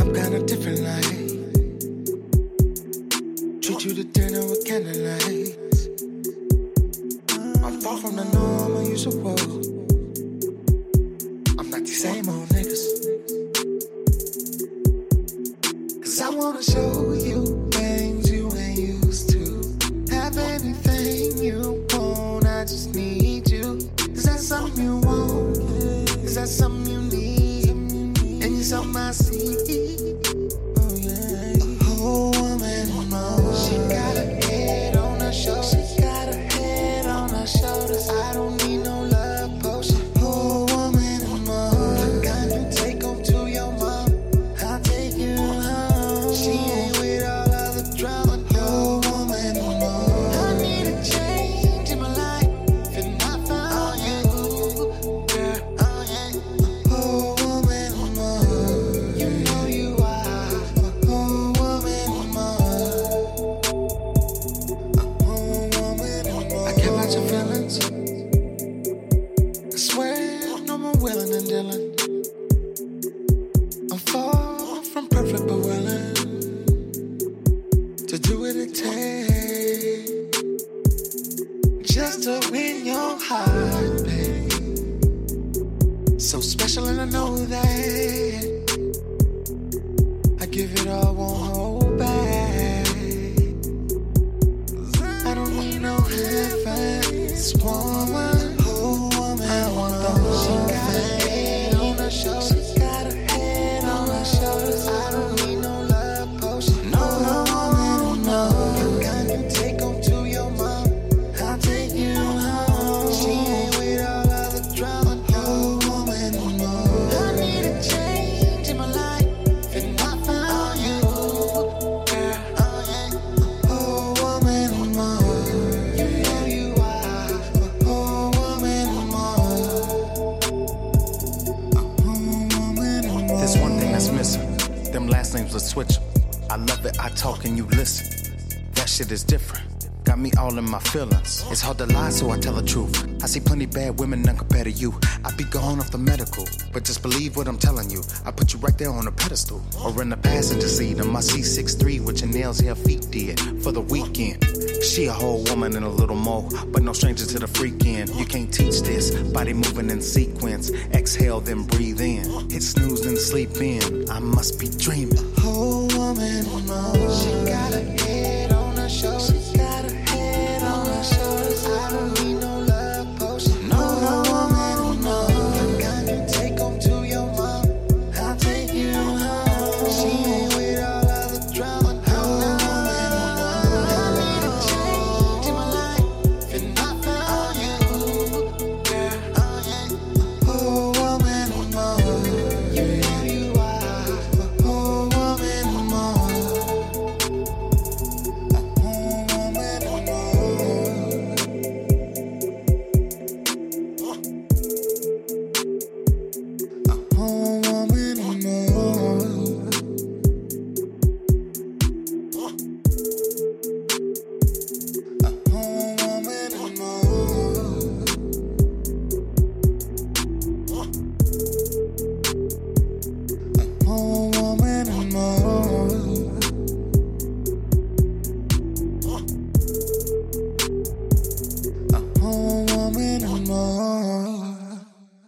I'm kinda different like. Treat you to dinner with candlelight. I'm far from the norm or usual. I'm not the same old niggas. Cause I wanna show you willing and dealing. I'm far from perfect but willing to do what it takes just to win your heart, baby. So special, and I know that I give it all, won't hold back. I don't need no half-ass woman. That's missing. Them last names will switch 'em. I love it, I talk and you listen. That shit is different. Got me all in my feelings. It's hard to lie, so I tell the truth. I see plenty bad women none compared to you. I be gone off the medical, but just believe what I'm telling you. I put you right there on a pedestal, or in the passenger seat of my C63 with your nails here feet did for the weekend. She a whole woman and a little more, but no stranger to the freaking. You can't teach this. Body moving in sequence. Exhale, then breathe in. Hit snooze, then sleep in. I must be dreaming. whole woman. She got a head on her shoulders.